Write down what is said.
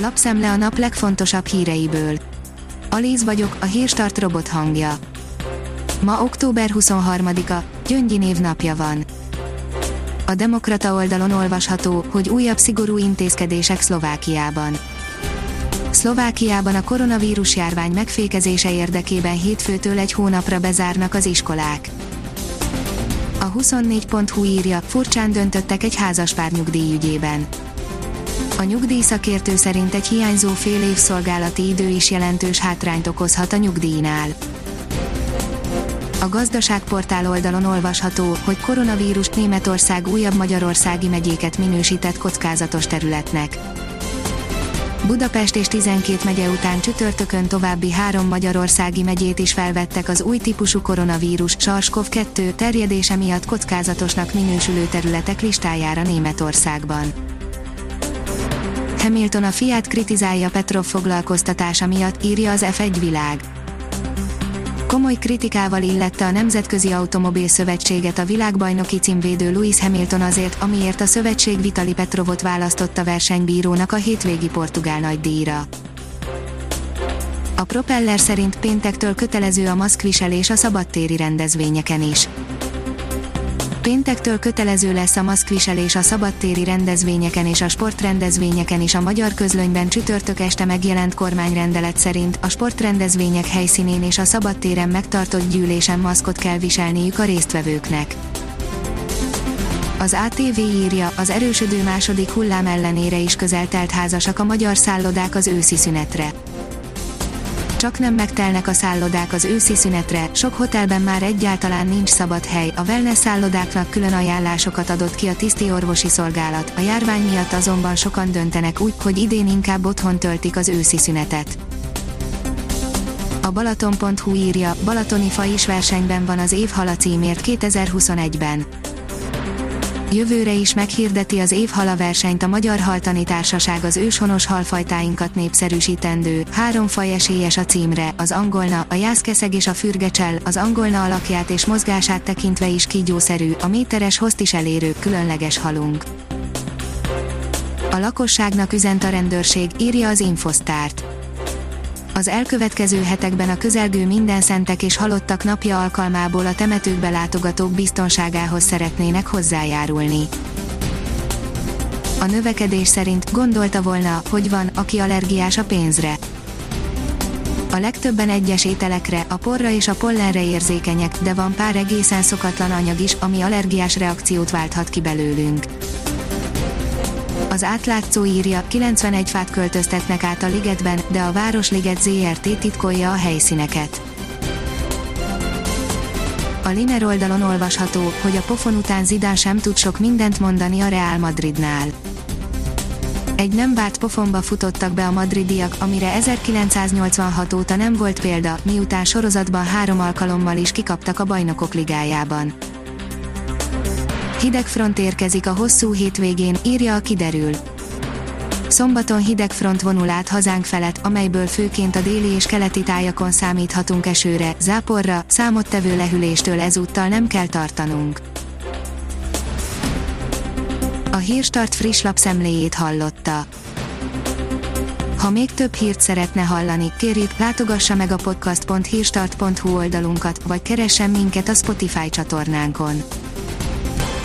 Lapszemle a nap legfontosabb híreiből. Alíz vagyok, a hírstart robot hangja. Ma október 23-a, Gyöngyi név napja van. A Demokrata oldalon olvasható, hogy újabb szigorú intézkedések Szlovákiában. Szlovákiában a koronavírus járvány megfékezése érdekében hétfőtől egy hónapra bezárnak az iskolák. A 24.hu írja, furcsán döntöttek egy házaspár nyugdíjügyében. A nyugdíjszakértő szerint egy hiányzó fél év szolgálati idő is jelentős hátrányt okozhat a nyugdíjnál. A gazdaságportál oldalon olvasható, hogy koronavírus Németország újabb magyarországi megyéket minősített kockázatos területnek. Budapest és 12 megye után csütörtökön további három magyarországi megyét is felvettek az új típusú koronavírus SARS-CoV-2 terjedése miatt kockázatosnak minősülő területek listájára Németországban. Hamilton a Fiat kritizálja Petrov foglalkoztatása miatt, írja az F1 világ. Komoly kritikával illette a Nemzetközi Automobil Szövetséget a világbajnoki címvédő Lewis Hamilton azért, amiért a szövetség Vitali Petrovot választotta versenybírónak a hétvégi portugál nagydíjra. A propeller szerint péntektől kötelező a maszkviselés a szabadtéri rendezvényeken is Péntektől kötelező lesz a maszkviselés a szabadtéri rendezvényeken és a sportrendezvényeken is a magyar közlönyben csütörtök este megjelent kormányrendelet szerint a sportrendezvények helyszínén és a szabadtéren megtartott gyűlésen maszkot kell viselniük a résztvevőknek. Az ATV írja, az erősödő második hullám ellenére is közel telt házasak a magyar szállodák az őszi szünetre csak nem megtelnek a szállodák az őszi szünetre, sok hotelben már egyáltalán nincs szabad hely, a wellness szállodáknak külön ajánlásokat adott ki a tiszti orvosi szolgálat, a járvány miatt azonban sokan döntenek úgy, hogy idén inkább otthon töltik az őszi szünetet. A Balaton.hu írja, Balatoni fa is versenyben van az év hala címért 2021-ben Jövőre is meghirdeti az évhala versenyt a Magyar Haltani Társaság az őshonos halfajtáinkat népszerűsítendő, három faj esélyes a címre, az angolna, a jászkeszeg és a fürgecsel, az angolna alakját és mozgását tekintve is kígyószerű, a méteres hozt is elérő, különleges halunk. A lakosságnak üzent a rendőrség, írja az Infosztárt az elkövetkező hetekben a közelgő minden szentek és halottak napja alkalmából a temetőkbe látogatók biztonságához szeretnének hozzájárulni. A növekedés szerint gondolta volna, hogy van, aki allergiás a pénzre. A legtöbben egyes ételekre, a porra és a pollenre érzékenyek, de van pár egészen szokatlan anyag is, ami allergiás reakciót válthat ki belőlünk. Az átlátszó írja, 91 fát költöztetnek át a ligetben, de a Városliget ZRT titkolja a helyszíneket. A Liner oldalon olvasható, hogy a pofon után Zidán sem tud sok mindent mondani a Real Madridnál. Egy nem várt pofonba futottak be a madridiak, amire 1986 óta nem volt példa, miután sorozatban három alkalommal is kikaptak a bajnokok ligájában. Hideg front érkezik a hosszú hétvégén, írja a kiderül. Szombaton hideg front vonul át hazánk felett, amelyből főként a déli és keleti tájakon számíthatunk esőre, záporra, számottevő lehűléstől ezúttal nem kell tartanunk. A Hírstart friss lapszemléjét hallotta. Ha még több hírt szeretne hallani, kérjük, látogassa meg a podcast.hírstart.hu oldalunkat, vagy keressen minket a Spotify csatornánkon